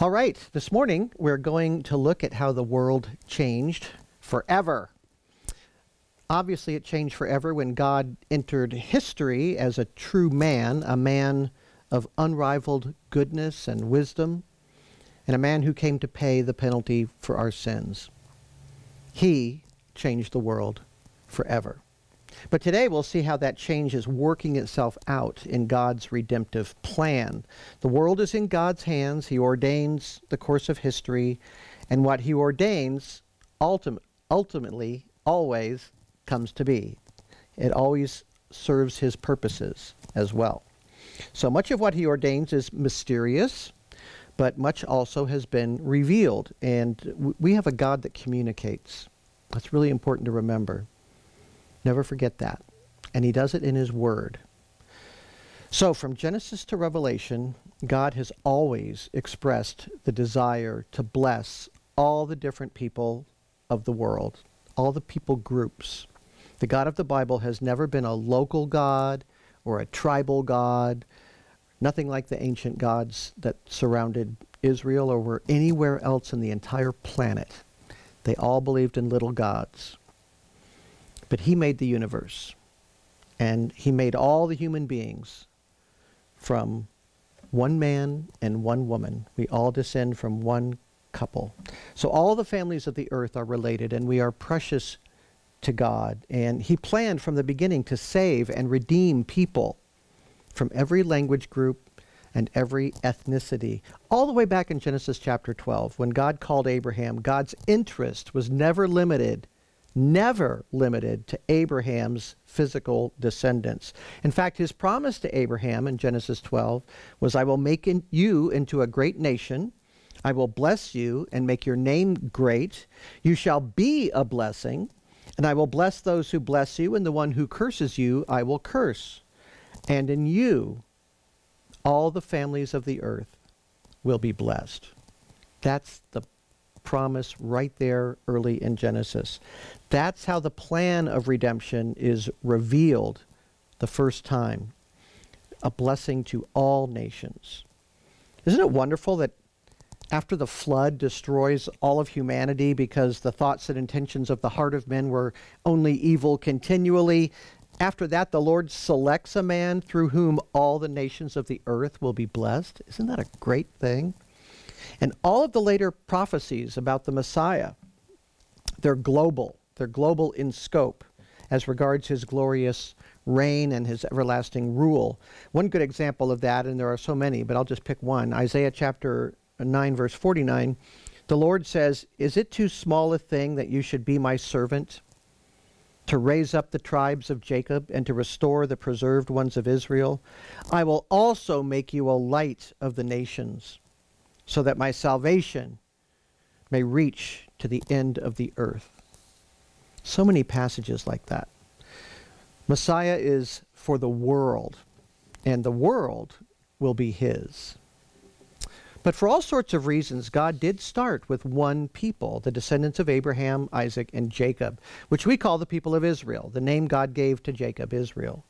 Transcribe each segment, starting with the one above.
All right, this morning we're going to look at how the world changed forever. Obviously, it changed forever when God entered history as a true man, a man of unrivaled goodness and wisdom, and a man who came to pay the penalty for our sins. He changed the world forever. But today we'll see how that change is working itself out in God's redemptive plan. The world is in God's hands. He ordains the course of history, and what he ordains ultim- ultimately always comes to be. It always serves his purposes as well. So much of what he ordains is mysterious, but much also has been revealed. And w- we have a God that communicates. That's really important to remember. Never forget that. And he does it in his word. So from Genesis to Revelation, God has always expressed the desire to bless all the different people of the world, all the people groups. The God of the Bible has never been a local God or a tribal God, nothing like the ancient gods that surrounded Israel or were anywhere else in the entire planet. They all believed in little gods. But he made the universe. And he made all the human beings from one man and one woman. We all descend from one couple. So all the families of the earth are related, and we are precious to God. And he planned from the beginning to save and redeem people from every language group and every ethnicity. All the way back in Genesis chapter 12, when God called Abraham, God's interest was never limited never limited to Abraham's physical descendants. In fact, his promise to Abraham in Genesis 12 was, I will make in you into a great nation. I will bless you and make your name great. You shall be a blessing, and I will bless those who bless you, and the one who curses you I will curse. And in you all the families of the earth will be blessed. That's the promise right there early in Genesis. That's how the plan of redemption is revealed the first time a blessing to all nations. Isn't it wonderful that after the flood destroys all of humanity because the thoughts and intentions of the heart of men were only evil continually, after that the Lord selects a man through whom all the nations of the earth will be blessed? Isn't that a great thing? And all of the later prophecies about the Messiah, they're global. They're global in scope as regards his glorious reign and his everlasting rule. One good example of that, and there are so many, but I'll just pick one Isaiah chapter 9, verse 49. The Lord says, Is it too small a thing that you should be my servant? To raise up the tribes of Jacob and to restore the preserved ones of Israel. I will also make you a light of the nations so that my salvation may reach to the end of the earth. So many passages like that. Messiah is for the world, and the world will be his. But for all sorts of reasons, God did start with one people, the descendants of Abraham, Isaac, and Jacob, which we call the people of Israel, the name God gave to Jacob, Israel.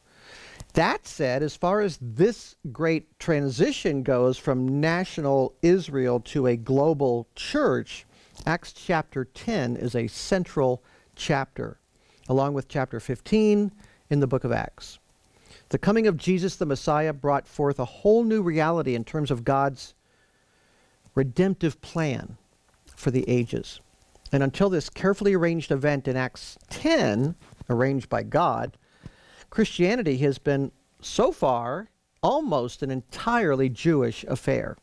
That said, as far as this great transition goes from national Israel to a global church, Acts chapter 10 is a central chapter, along with chapter 15 in the book of Acts. The coming of Jesus the Messiah brought forth a whole new reality in terms of God's redemptive plan for the ages. And until this carefully arranged event in Acts 10, arranged by God, Christianity has been so far almost an entirely Jewish affair.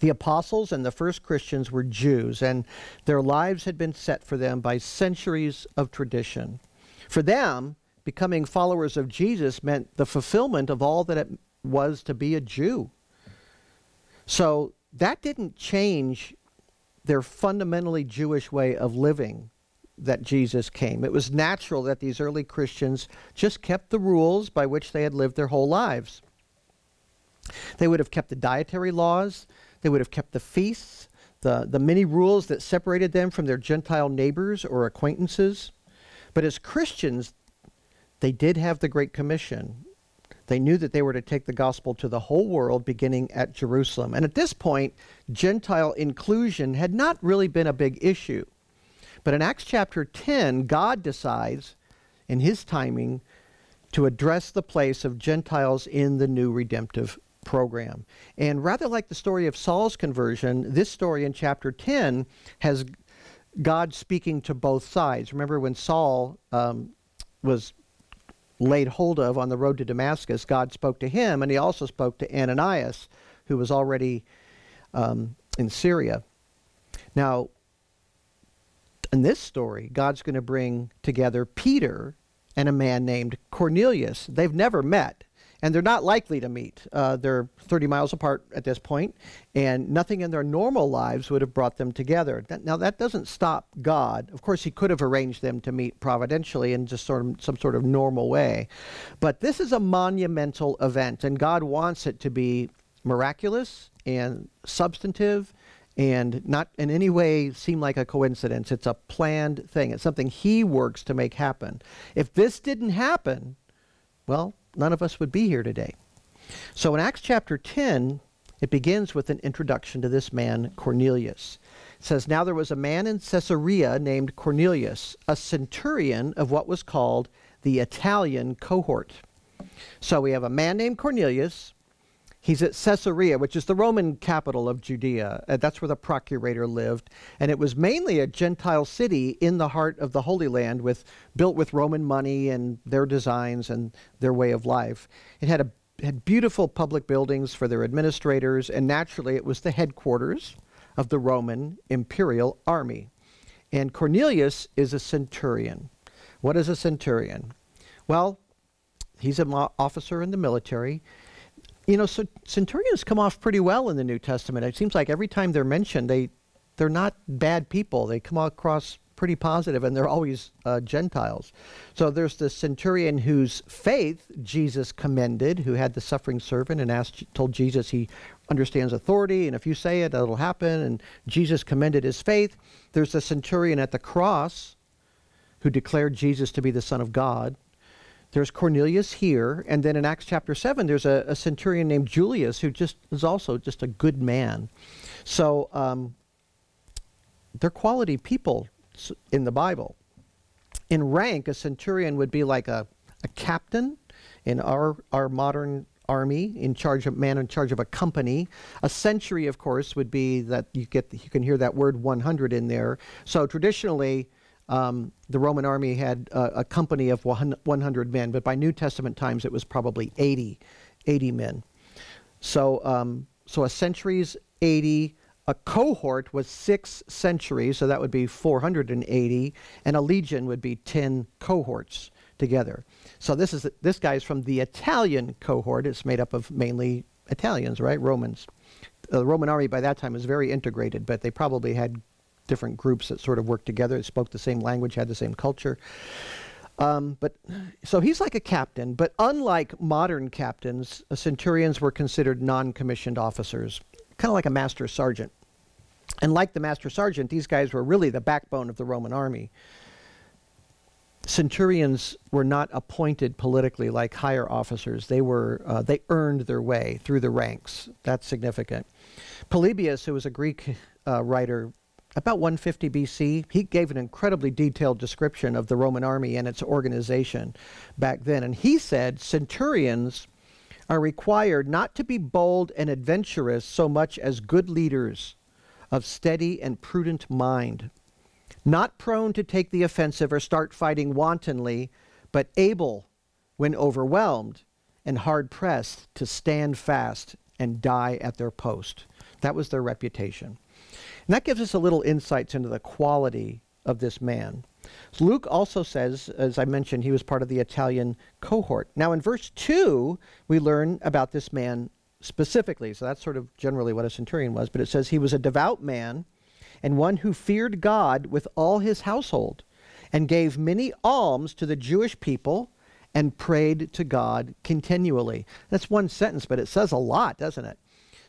The apostles and the first Christians were Jews, and their lives had been set for them by centuries of tradition. For them, becoming followers of Jesus meant the fulfillment of all that it was to be a Jew. So that didn't change their fundamentally Jewish way of living that Jesus came. It was natural that these early Christians just kept the rules by which they had lived their whole lives. They would have kept the dietary laws, they would have kept the feasts, the, the many rules that separated them from their Gentile neighbors or acquaintances. But as Christians, they did have the Great Commission. They knew that they were to take the gospel to the whole world, beginning at Jerusalem. And at this point, Gentile inclusion had not really been a big issue. But in Acts chapter 10, God decides, in his timing, to address the place of Gentiles in the new redemptive program. And rather like the story of Saul's conversion, this story in chapter 10 has God speaking to both sides. Remember when Saul um, was laid hold of on the road to Damascus, God spoke to him, and he also spoke to Ananias, who was already um, in Syria. Now, in this story, God's going to bring together Peter and a man named Cornelius. They've never met and they're not likely to meet. Uh, they're 30 miles apart at this point, and nothing in their normal lives would have brought them together. That, now, that doesn't stop God. Of course, He could have arranged them to meet providentially in just sort of some sort of normal way, but this is a monumental event, and God wants it to be miraculous and substantive and not in any way seem like a coincidence. It's a planned thing. It's something he works to make happen. If this didn't happen, well, none of us would be here today. So in Acts chapter 10, it begins with an introduction to this man, Cornelius. It says, Now there was a man in Caesarea named Cornelius, a centurion of what was called the Italian cohort. So we have a man named Cornelius, He's at Caesarea, which is the Roman capital of Judea. Uh, that's where the procurator lived. And it was mainly a Gentile city in the heart of the Holy Land, with, built with Roman money and their designs and their way of life. It had, a, had beautiful public buildings for their administrators, and naturally, it was the headquarters of the Roman imperial army. And Cornelius is a centurion. What is a centurion? Well, he's an officer in the military you know, so centurions come off pretty well in the New Testament. It seems like every time they're mentioned, they they're not bad people. They come across pretty positive, and they're always uh, Gentiles. So there's the centurion whose faith Jesus commended, who had the suffering servant and asked, told Jesus he understands authority, and if you say it, it'll happen. And Jesus commended his faith. There's the centurion at the cross who declared Jesus to be the Son of God. There's Cornelius here, and then in Acts chapter 7, there's a, a centurion named Julius who just is also just a good man. So um, they're quality people in the Bible. In rank, a centurion would be like a, a captain in our, our modern army in charge of man in charge of a company a century of course would be that you get you can hear that word 100 in there so traditionally um, the Roman army had uh, a company of 100 men, but by New Testament times it was probably 80, 80 men. So, um, so a century's 80. A cohort was six centuries, so that would be 480, and a legion would be 10 cohorts together. So this is this guy's from the Italian cohort. It's made up of mainly Italians, right? Romans. The Roman army by that time was very integrated, but they probably had different groups that sort of worked together, spoke the same language, had the same culture. Um, but so he's like a captain, but unlike modern captains, centurions were considered non-commissioned officers, kind of like a master sergeant. And like the master sergeant, these guys were really the backbone of the Roman army. Centurions were not appointed politically like higher officers. They were uh, they earned their way through the ranks. That's significant. Polybius, who was a Greek uh, writer, about 150 BC, he gave an incredibly detailed description of the Roman army and its organization back then. And he said centurions are required not to be bold and adventurous so much as good leaders of steady and prudent mind, not prone to take the offensive or start fighting wantonly, but able, when overwhelmed and hard pressed, to stand fast and die at their post. That was their reputation. And that gives us a little insights into the quality of this man. Luke also says, as I mentioned, he was part of the Italian cohort. Now, in verse 2, we learn about this man specifically. So that's sort of generally what a centurion was. But it says he was a devout man and one who feared God with all his household and gave many alms to the Jewish people and prayed to God continually. That's one sentence, but it says a lot, doesn't it?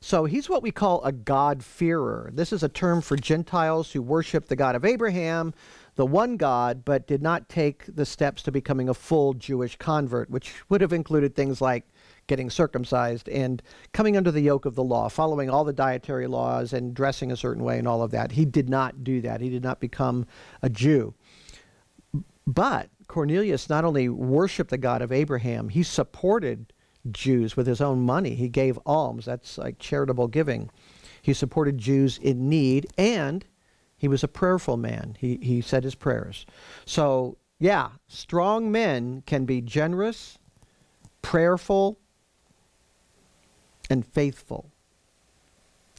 So he's what we call a God-fearer. This is a term for Gentiles who worship the God of Abraham, the one God, but did not take the steps to becoming a full Jewish convert, which would have included things like getting circumcised and coming under the yoke of the law, following all the dietary laws and dressing a certain way and all of that. He did not do that. He did not become a Jew. But Cornelius not only worshiped the God of Abraham, he supported Jews with his own money. He gave alms. That's like charitable giving. He supported Jews in need, and he was a prayerful man. He, he said his prayers. So, yeah, strong men can be generous, prayerful, and faithful.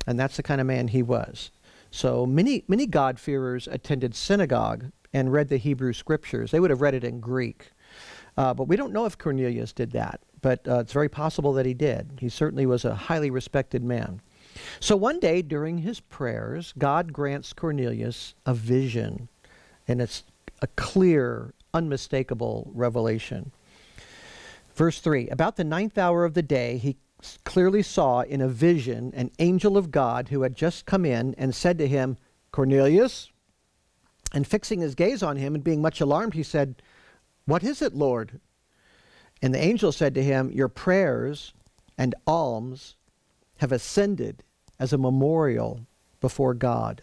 And that's the kind of man he was. So many, many God-fearers attended synagogue and read the Hebrew scriptures. They would have read it in Greek. Uh, but we don't know if Cornelius did that. But uh, it's very possible that he did. He certainly was a highly respected man. So one day during his prayers, God grants Cornelius a vision, and it's a clear, unmistakable revelation. Verse 3 About the ninth hour of the day, he clearly saw in a vision an angel of God who had just come in and said to him, Cornelius. And fixing his gaze on him and being much alarmed, he said, What is it, Lord? And the angel said to him, Your prayers and alms have ascended as a memorial before God.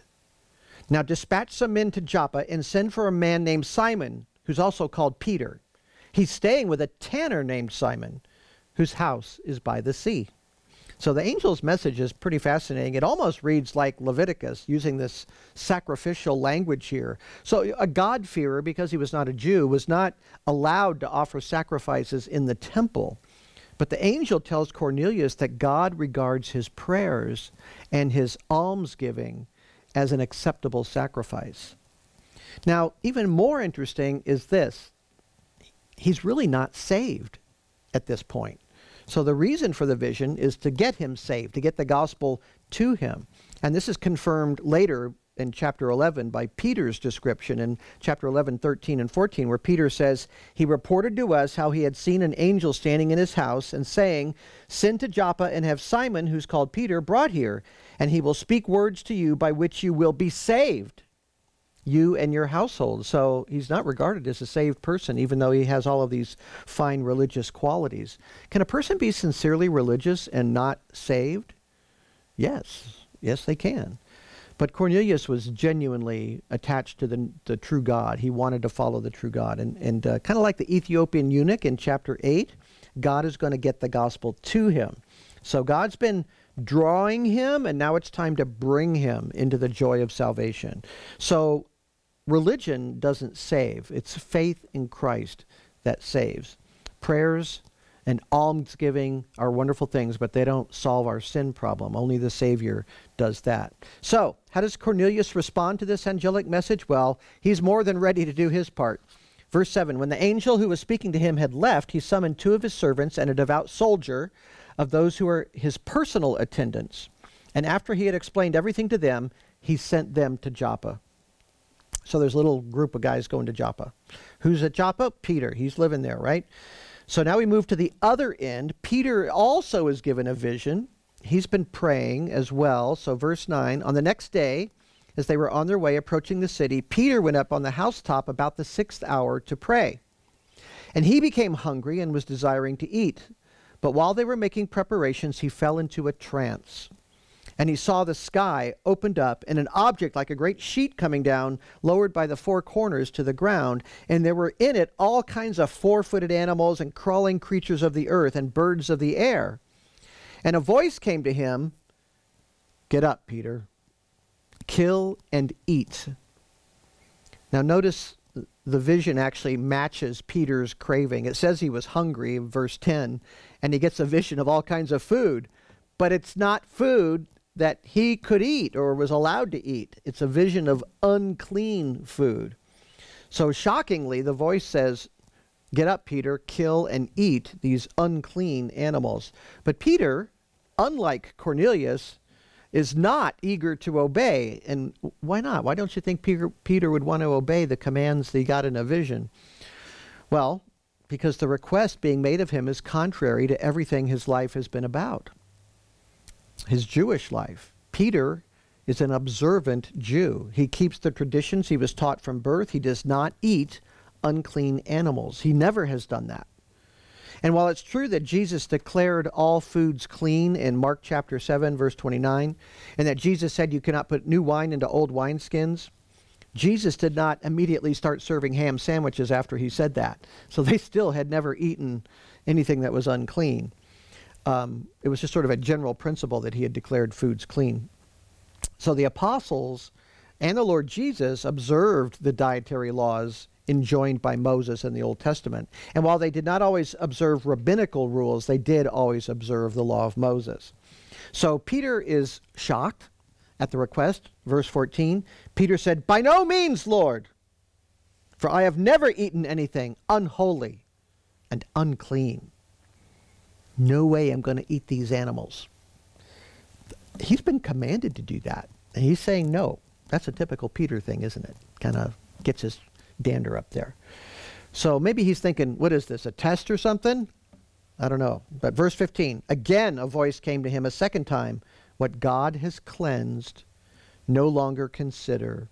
Now dispatch some men to Joppa and send for a man named Simon, who's also called Peter. He's staying with a tanner named Simon, whose house is by the sea. So the angel's message is pretty fascinating. It almost reads like Leviticus, using this sacrificial language here. So a God-fearer, because he was not a Jew, was not allowed to offer sacrifices in the temple. But the angel tells Cornelius that God regards his prayers and his almsgiving as an acceptable sacrifice. Now, even more interesting is this he's really not saved at this point. So the reason for the vision is to get him saved, to get the gospel to him. And this is confirmed later in chapter 11 by Peter's description in chapter 11, 13, and 14, where Peter says, He reported to us how he had seen an angel standing in his house and saying, Send to Joppa and have Simon, who's called Peter, brought here, and he will speak words to you by which you will be saved, you and your household. So he's not regarded as a saved person, even though he has all of these fine religious qualities. Can a person be sincerely religious and not saved? Yes. Yes, they can. But Cornelius was genuinely attached to the, the true God. He wanted to follow the true God. And, and uh, kind of like the Ethiopian eunuch in chapter 8, God is going to get the gospel to him. So God's been drawing him, and now it's time to bring him into the joy of salvation. So religion doesn't save, it's faith in Christ that saves. Prayers and almsgiving are wonderful things, but they don't solve our sin problem. Only the Savior does that. So, how does Cornelius respond to this angelic message? Well, he's more than ready to do his part. Verse 7 When the angel who was speaking to him had left, he summoned two of his servants and a devout soldier of those who were his personal attendants. And after he had explained everything to them, he sent them to Joppa. So there's a little group of guys going to Joppa. Who's at Joppa? Peter. He's living there, right? So now we move to the other end. Peter also is given a vision. He's been praying as well. So, verse 9 On the next day, as they were on their way approaching the city, Peter went up on the housetop about the sixth hour to pray. And he became hungry and was desiring to eat. But while they were making preparations, he fell into a trance and he saw the sky opened up and an object like a great sheet coming down, lowered by the four corners to the ground. And there were in it all kinds of four footed animals and crawling creatures of the earth and birds of the air. And a voice came to him Get up, Peter, kill and eat. Now, notice the vision actually matches Peter's craving. It says he was hungry verse 10, and he gets a vision of all kinds of food. But it's not food that he could eat or was allowed to eat. It's a vision of unclean food. So shockingly, the voice says, Get up, Peter, kill and eat these unclean animals. But Peter, unlike Cornelius, is not eager to obey. And why not? Why don't you think Peter, Peter would want to obey the commands that he got in a vision? Well, because the request being made of him is contrary to everything his life has been about his Jewish life. Peter is an observant Jew. He keeps the traditions he was taught from birth. He does not eat unclean animals. He never has done that. And while it's true that Jesus declared all foods clean in Mark chapter 7, verse 29, and that Jesus said you cannot put new wine into old wineskins, Jesus did not immediately start serving ham sandwiches after he said that. So they still had never eaten anything that was unclean. Um, it was just sort of a general principle that he had declared foods clean. So the apostles and the Lord Jesus observed the dietary laws enjoined by Moses in the Old Testament. And while they did not always observe rabbinical rules, they did always observe the law of Moses. So Peter is shocked at the request. Verse 14 Peter said, By no means, Lord, for I have never eaten anything unholy and unclean. No way I'm going to eat these animals. He's been commanded to do that. And he's saying no. That's a typical Peter thing, isn't it? Kind of gets his dander up there. So maybe he's thinking, what is this, a test or something? I don't know. But verse 15 again, a voice came to him a second time what God has cleansed, no longer consider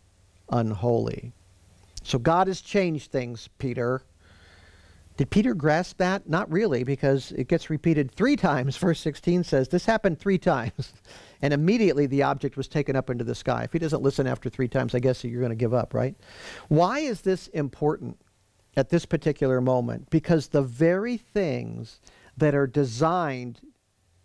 unholy. So God has changed things, Peter. Did Peter grasp that? Not really, because it gets repeated three times. Verse 16 says, This happened three times. And immediately the object was taken up into the sky. If he doesn't listen after three times, I guess you're going to give up, right? Why is this important at this particular moment? Because the very things that are designed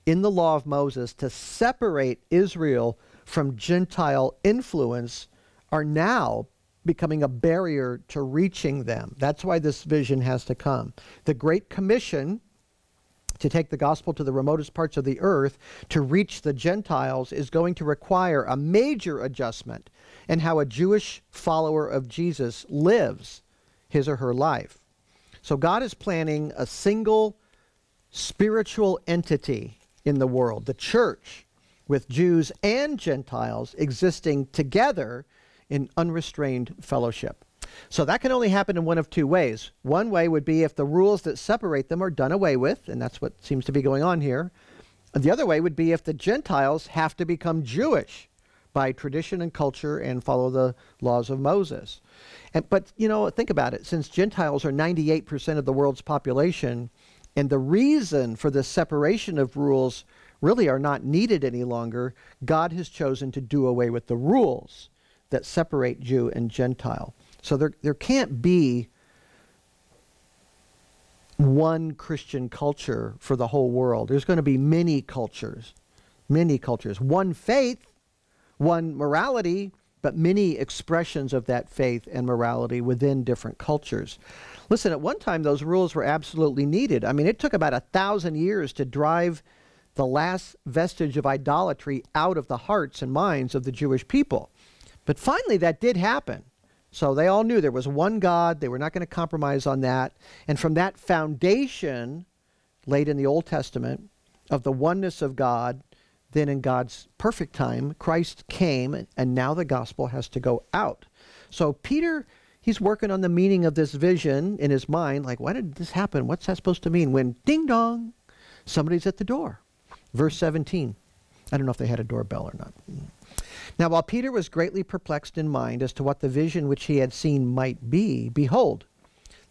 in the law of Moses to separate Israel from Gentile influence are now becoming a barrier to reaching them. That's why this vision has to come. The Great Commission to take the gospel to the remotest parts of the earth to reach the Gentiles is going to require a major adjustment in how a Jewish follower of Jesus lives his or her life. So God is planning a single spiritual entity in the world, the church, with Jews and Gentiles existing together in unrestrained fellowship. So that can only happen in one of two ways. One way would be if the rules that separate them are done away with, and that's what seems to be going on here. The other way would be if the Gentiles have to become Jewish by tradition and culture and follow the laws of Moses. And, but, you know, think about it. Since Gentiles are 98% of the world's population, and the reason for the separation of rules really are not needed any longer, God has chosen to do away with the rules that separate Jew and Gentile. So there, there can't be one Christian culture for the whole world. There's going to be many cultures, many cultures. One faith, one morality, but many expressions of that faith and morality within different cultures. Listen, at one time, those rules were absolutely needed. I mean, it took about a thousand years to drive the last vestige of idolatry out of the hearts and minds of the Jewish people. But finally, that did happen. So they all knew there was one God. They were not going to compromise on that. And from that foundation laid in the Old Testament of the oneness of God, then in God's perfect time, Christ came, and now the gospel has to go out. So Peter, he's working on the meaning of this vision in his mind. Like, why did this happen? What's that supposed to mean? When ding dong, somebody's at the door. Verse 17. I don't know if they had a doorbell or not. Now, while Peter was greatly perplexed in mind as to what the vision which he had seen might be, behold,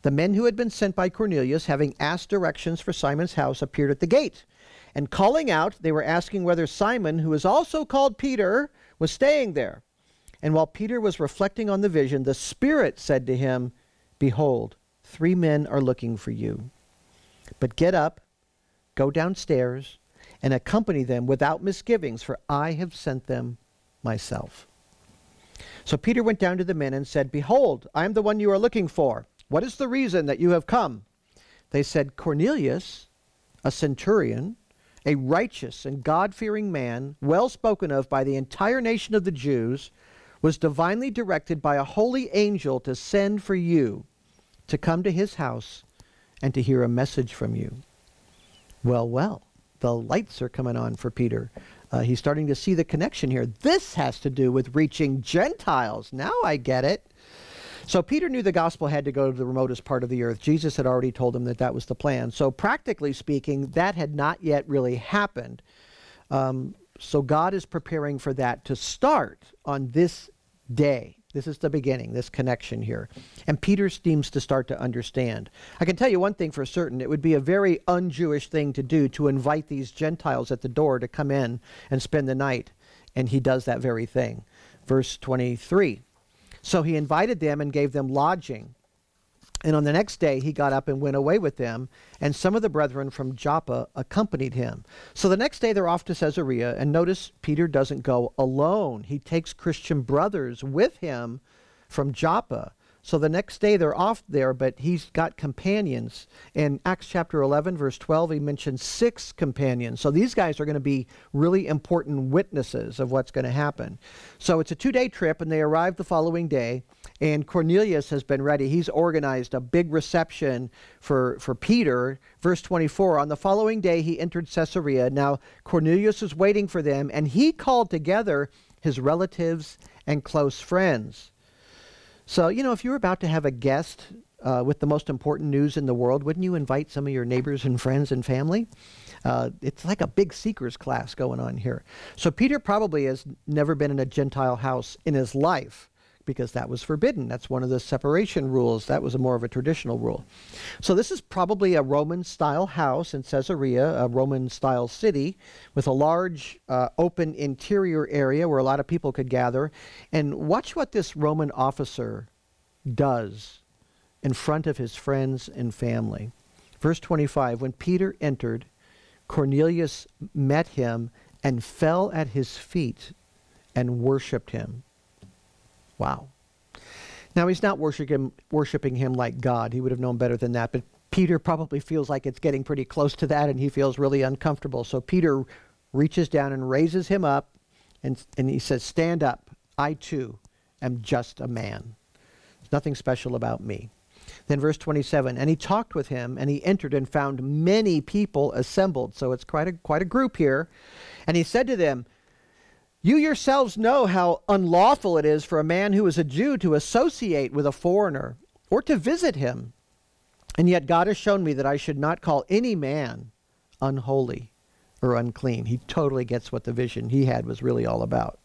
the men who had been sent by Cornelius, having asked directions for Simon's house, appeared at the gate. And calling out, they were asking whether Simon, who is also called Peter, was staying there. And while Peter was reflecting on the vision, the Spirit said to him, Behold, three men are looking for you. But get up, go downstairs, and accompany them without misgivings, for I have sent them myself. So Peter went down to the men and said, Behold, I am the one you are looking for. What is the reason that you have come? They said, Cornelius, a centurion, a righteous and God fearing man, well spoken of by the entire nation of the Jews, was divinely directed by a holy angel to send for you to come to his house and to hear a message from you. Well, well, the lights are coming on for Peter. Uh, he's starting to see the connection here. This has to do with reaching Gentiles. Now I get it. So Peter knew the gospel had to go to the remotest part of the earth. Jesus had already told him that that was the plan. So practically speaking, that had not yet really happened. Um, so God is preparing for that to start on this day. This is the beginning, this connection here. And Peter seems to start to understand. I can tell you one thing for certain it would be a very un Jewish thing to do to invite these Gentiles at the door to come in and spend the night. And he does that very thing. Verse 23. So he invited them and gave them lodging. And on the next day, he got up and went away with them, and some of the brethren from Joppa accompanied him. So the next day, they're off to Caesarea, and notice Peter doesn't go alone. He takes Christian brothers with him from Joppa. So the next day they're off there, but he's got companions. In Acts chapter 11, verse 12, he mentions six companions. So these guys are going to be really important witnesses of what's going to happen. So it's a two day trip, and they arrive the following day. And Cornelius has been ready. He's organized a big reception for, for Peter. Verse 24 On the following day, he entered Caesarea. Now, Cornelius was waiting for them, and he called together his relatives and close friends. So, you know, if you're about to have a guest uh, with the most important news in the world, wouldn't you invite some of your neighbors and friends and family? Uh, it's like a big seekers class going on here. So, Peter probably has never been in a Gentile house in his life because that was forbidden. That's one of the separation rules. That was a more of a traditional rule. So this is probably a Roman style house in Caesarea, a Roman style city with a large uh, open interior area where a lot of people could gather. And watch what this Roman officer does in front of his friends and family. Verse 25 When Peter entered, Cornelius met him and fell at his feet and worshiped him. Wow. Now, he's not worshiping, worshiping him like God. He would have known better than that. But Peter probably feels like it's getting pretty close to that, and he feels really uncomfortable. So Peter reaches down and raises him up, and, and he says, Stand up. I too am just a man. There's nothing special about me. Then verse 27, and he talked with him, and he entered and found many people assembled. So it's quite a, quite a group here. And he said to them, you yourselves know how unlawful it is for a man who is a Jew to associate with a foreigner or to visit him. And yet God has shown me that I should not call any man unholy or unclean. He totally gets what the vision he had was really all about.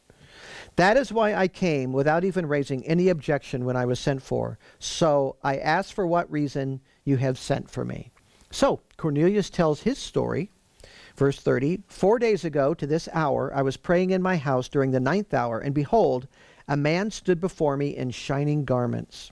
That is why I came without even raising any objection when I was sent for. So I ask for what reason you have sent for me. So Cornelius tells his story Verse 30 Four days ago to this hour I was praying in my house during the ninth hour, and behold, a man stood before me in shining garments.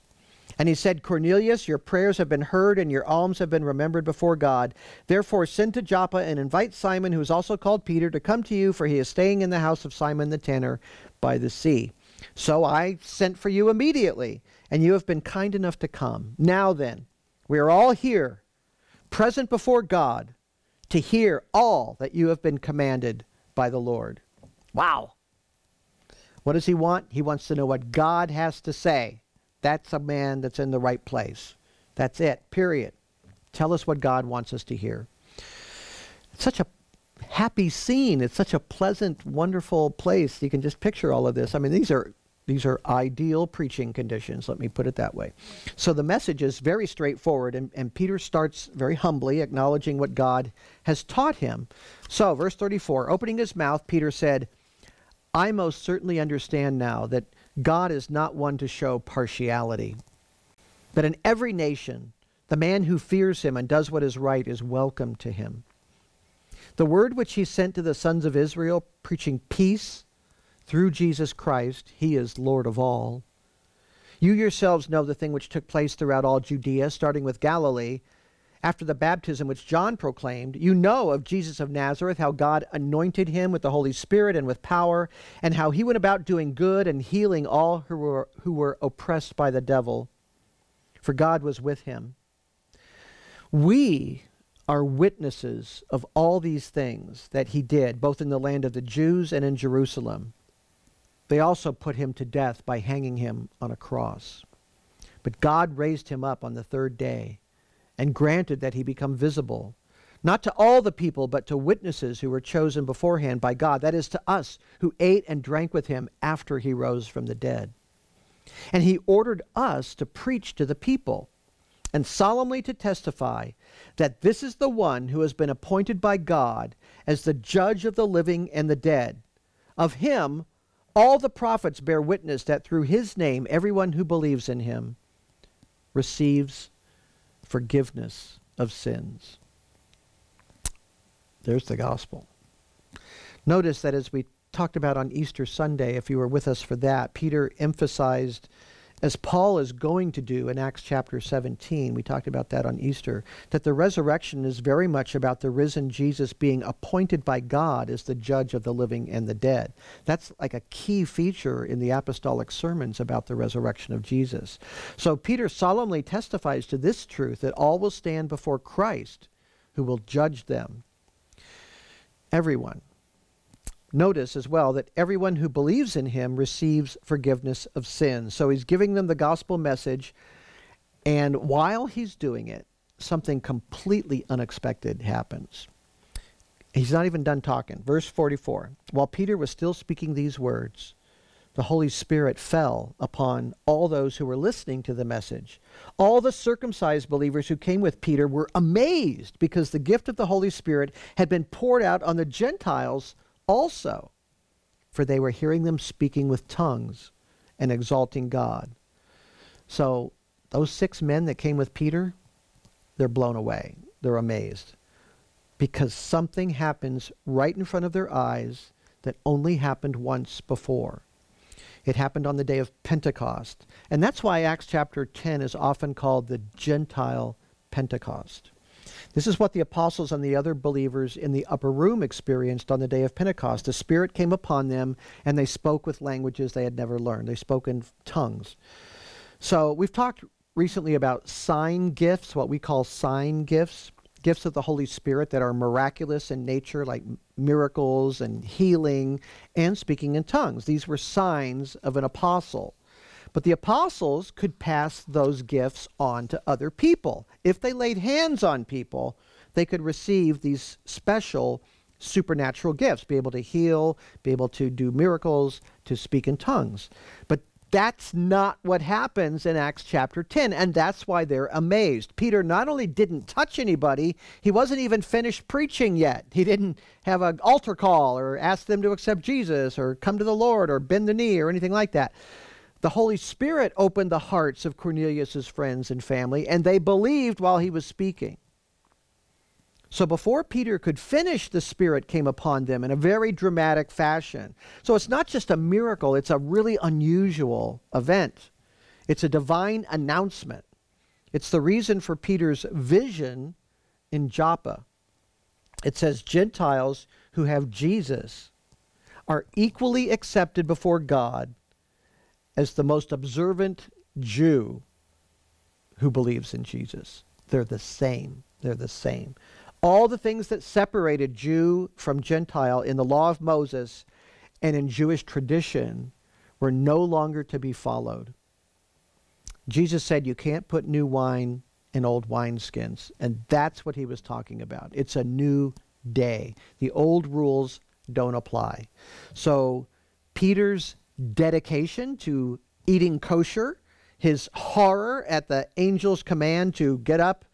And he said, Cornelius, your prayers have been heard, and your alms have been remembered before God. Therefore, send to Joppa and invite Simon, who is also called Peter, to come to you, for he is staying in the house of Simon the tanner by the sea. So I sent for you immediately, and you have been kind enough to come. Now then, we are all here, present before God to hear all that you have been commanded by the Lord. Wow. What does he want? He wants to know what God has to say. That's a man that's in the right place. That's it, period. Tell us what God wants us to hear. It's such a happy scene. It's such a pleasant, wonderful place. You can just picture all of this. I mean, these are these are ideal preaching conditions, let me put it that way. So the message is very straightforward, and, and Peter starts very humbly, acknowledging what God has taught him. So, verse 34 opening his mouth, Peter said, I most certainly understand now that God is not one to show partiality, but in every nation, the man who fears him and does what is right is welcome to him. The word which he sent to the sons of Israel, preaching peace through Jesus Christ, he is Lord of all. You yourselves know the thing which took place throughout all Judea, starting with Galilee, after the baptism which John proclaimed. You know of Jesus of Nazareth, how God anointed him with the Holy Spirit and with power, and how he went about doing good and healing all who were, who were oppressed by the devil, for God was with him. We are witnesses of all these things that he did, both in the land of the Jews and in Jerusalem. They also put him to death by hanging him on a cross. But God raised him up on the third day and granted that he become visible, not to all the people, but to witnesses who were chosen beforehand by God, that is, to us who ate and drank with him after he rose from the dead. And he ordered us to preach to the people and solemnly to testify that this is the one who has been appointed by God as the judge of the living and the dead. Of him All the prophets bear witness that through his name, everyone who believes in him receives forgiveness of sins. There's the gospel. Notice that as we talked about on Easter Sunday, if you were with us for that, Peter emphasized as Paul is going to do in Acts chapter 17, we talked about that on Easter, that the resurrection is very much about the risen Jesus being appointed by God as the judge of the living and the dead. That's like a key feature in the apostolic sermons about the resurrection of Jesus. So Peter solemnly testifies to this truth that all will stand before Christ, who will judge them. Everyone. Notice as well that everyone who believes in him receives forgiveness of sins. So he's giving them the gospel message, and while he's doing it, something completely unexpected happens. He's not even done talking. Verse 44 While Peter was still speaking these words, the Holy Spirit fell upon all those who were listening to the message. All the circumcised believers who came with Peter were amazed because the gift of the Holy Spirit had been poured out on the Gentiles also, for they were hearing them speaking with tongues and exalting God. So, those six men that came with Peter, they're blown away. They're amazed. Because something happens right in front of their eyes that only happened once before. It happened on the day of Pentecost. And that's why Acts chapter 10 is often called the Gentile Pentecost. This is what the apostles and the other believers in the upper room experienced on the day of Pentecost. The Spirit came upon them, and they spoke with languages they had never learned. They spoke in tongues. So we've talked recently about sign gifts, what we call sign gifts, gifts of the Holy Spirit that are miraculous in nature, like miracles and healing and speaking in tongues. These were signs of an apostle. But the apostles could pass those gifts on to other people. If they laid hands on people, they could receive these special supernatural gifts, be able to heal, be able to do miracles, to speak in tongues. But that's not what happens in Acts chapter 10, and that's why they're amazed. Peter not only didn't touch anybody, he wasn't even finished preaching yet. He didn't have an altar call or ask them to accept Jesus or come to the Lord or bend the knee or anything like that. The Holy Spirit opened the hearts of Cornelius's friends and family, and they believed while he was speaking. So before Peter could finish, the Spirit came upon them in a very dramatic fashion. So it's not just a miracle, it's a really unusual event. It's a divine announcement. It's the reason for Peter's vision in Joppa. It says Gentiles who have Jesus are equally accepted before God as the most observant Jew who believes in Jesus. They're the same. They're the same. All the things that separated Jew from Gentile in the law of Moses and in Jewish tradition were no longer to be followed. Jesus said you can't put new wine in old wineskins. And that's what he was talking about. It's a new day. The old rules don't apply. So Peter's dedication to eating kosher, his horror at the angel's command to get up,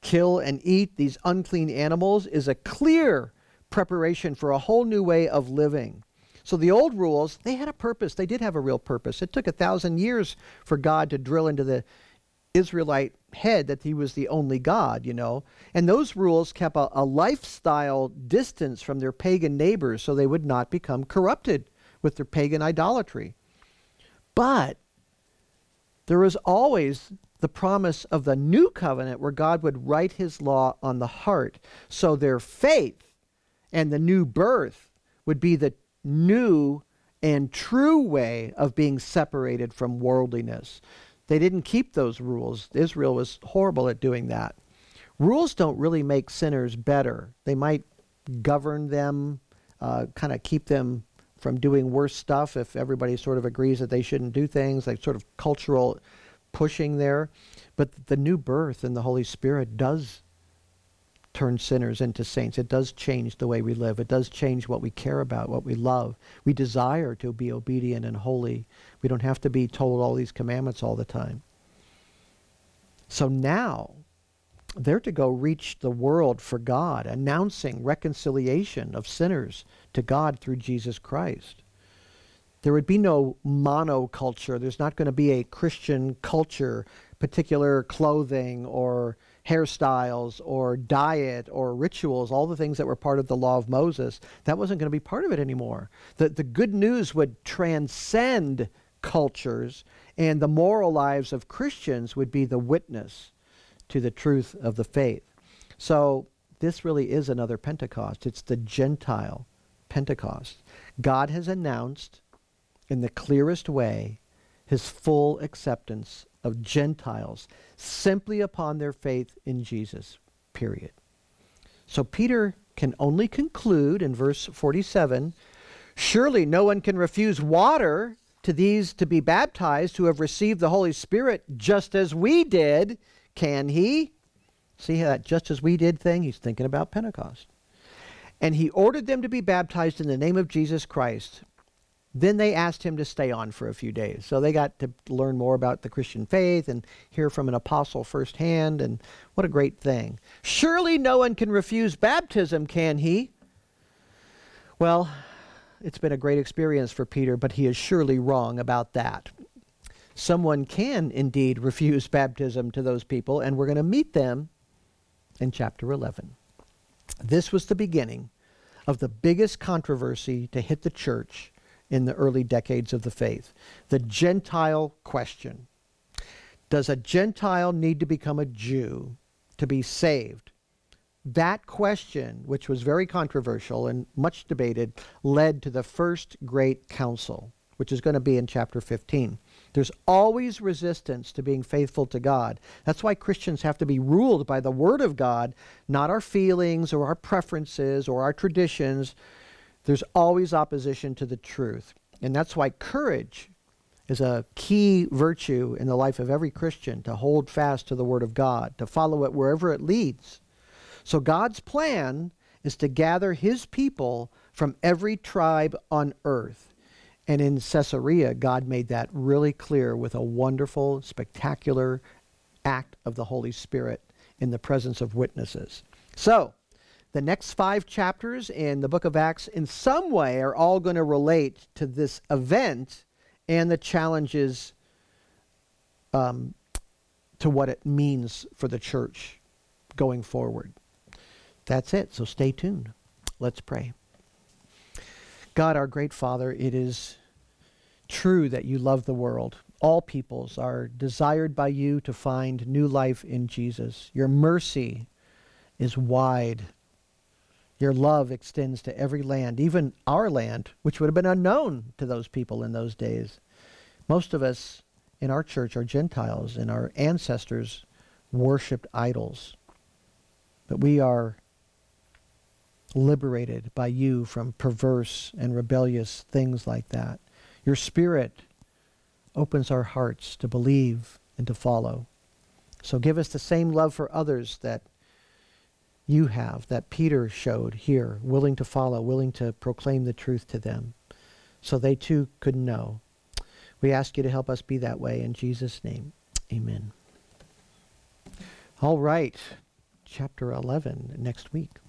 kill, and eat these unclean animals is a clear preparation for a whole new way of living. So the old rules, they had a purpose. They did have a real purpose. It took a thousand years for God to drill into the Israelite head that he was the only God, you know. And those rules kept a, a lifestyle distance from their pagan neighbors so they would not become corrupted with their pagan idolatry. But there is always the promise of the new covenant where God would write his law on the heart. So their faith and the new birth would be the new and true way of being separated from worldliness. They didn't keep those rules. Israel was horrible at doing that. Rules don't really make sinners better. They might govern them, uh, kind of keep them from doing worse stuff if everybody sort of agrees that they shouldn't do things, like sort of cultural pushing there. But the new birth in the Holy Spirit does turn sinners into saints. It does change the way we live. It does change what we care about, what we love. We desire to be obedient and holy. We don't have to be told all these commandments all the time. So now, they're to go reach the world for God, announcing reconciliation of sinners to God through Jesus Christ. There would be no monoculture. There's not going to be a Christian culture, particular clothing or hairstyles or diet or rituals, all the things that were part of the law of Moses. That wasn't going to be part of it anymore. The, the good news would transcend cultures, and the moral lives of Christians would be the witness to the truth of the faith. So this really is another Pentecost. It's the Gentile Pentecost. God has announced in the clearest way his full acceptance of Gentiles simply upon their faith in Jesus, period. So Peter can only conclude in verse 47 Surely no one can refuse water to these to be baptized who have received the Holy Spirit just as we did, can he? See that just as we did thing? He's thinking about Pentecost. And he ordered them to be baptized in the name of Jesus Christ. Then they asked him to stay on for a few days. So they got to learn more about the Christian faith and hear from an apostle firsthand. And what a great thing. Surely no one can refuse baptism, can he? Well, it's been a great experience for Peter, but he is surely wrong about that. Someone can indeed refuse baptism to those people, and we're going to meet them in chapter 11. This was the beginning of the biggest controversy to hit the church in the early decades of the faith. The Gentile question. Does a Gentile need to become a Jew to be saved? That question, which was very controversial and much debated, led to the first great council, which is going to be in chapter 15. There's always resistance to being faithful to God. That's why Christians have to be ruled by the Word of God, not our feelings or our preferences or our traditions, there's always opposition to the truth. And that's why courage is a key virtue in the life of every Christian to hold fast to the Word of God, to follow it wherever it leads. So God's plan is to gather His people from every tribe on earth. And in Caesarea, God made that really clear with a wonderful, spectacular act of the Holy Spirit in the presence of witnesses. So, the next five chapters in the book of Acts, in some way, are all going to relate to this event and the challenges um, to what it means for the church going forward. That's it. So stay tuned. Let's pray. God, our great Father, it is true that you love the world. All peoples are desired by you to find new life in Jesus. Your mercy is wide your love extends to every land, even our land, which would have been unknown to those people in those days. Most of us in our church are Gentiles, and our ancestors worshipped idols. But we are liberated by you from perverse and rebellious things like that. Your Spirit opens our hearts to believe and to follow. So give us the same love for others that you have that Peter showed here, willing to follow, willing to proclaim the truth to them, so they too could know. We ask you to help us be that way in Jesus' name. Amen. All right, chapter 11 next week.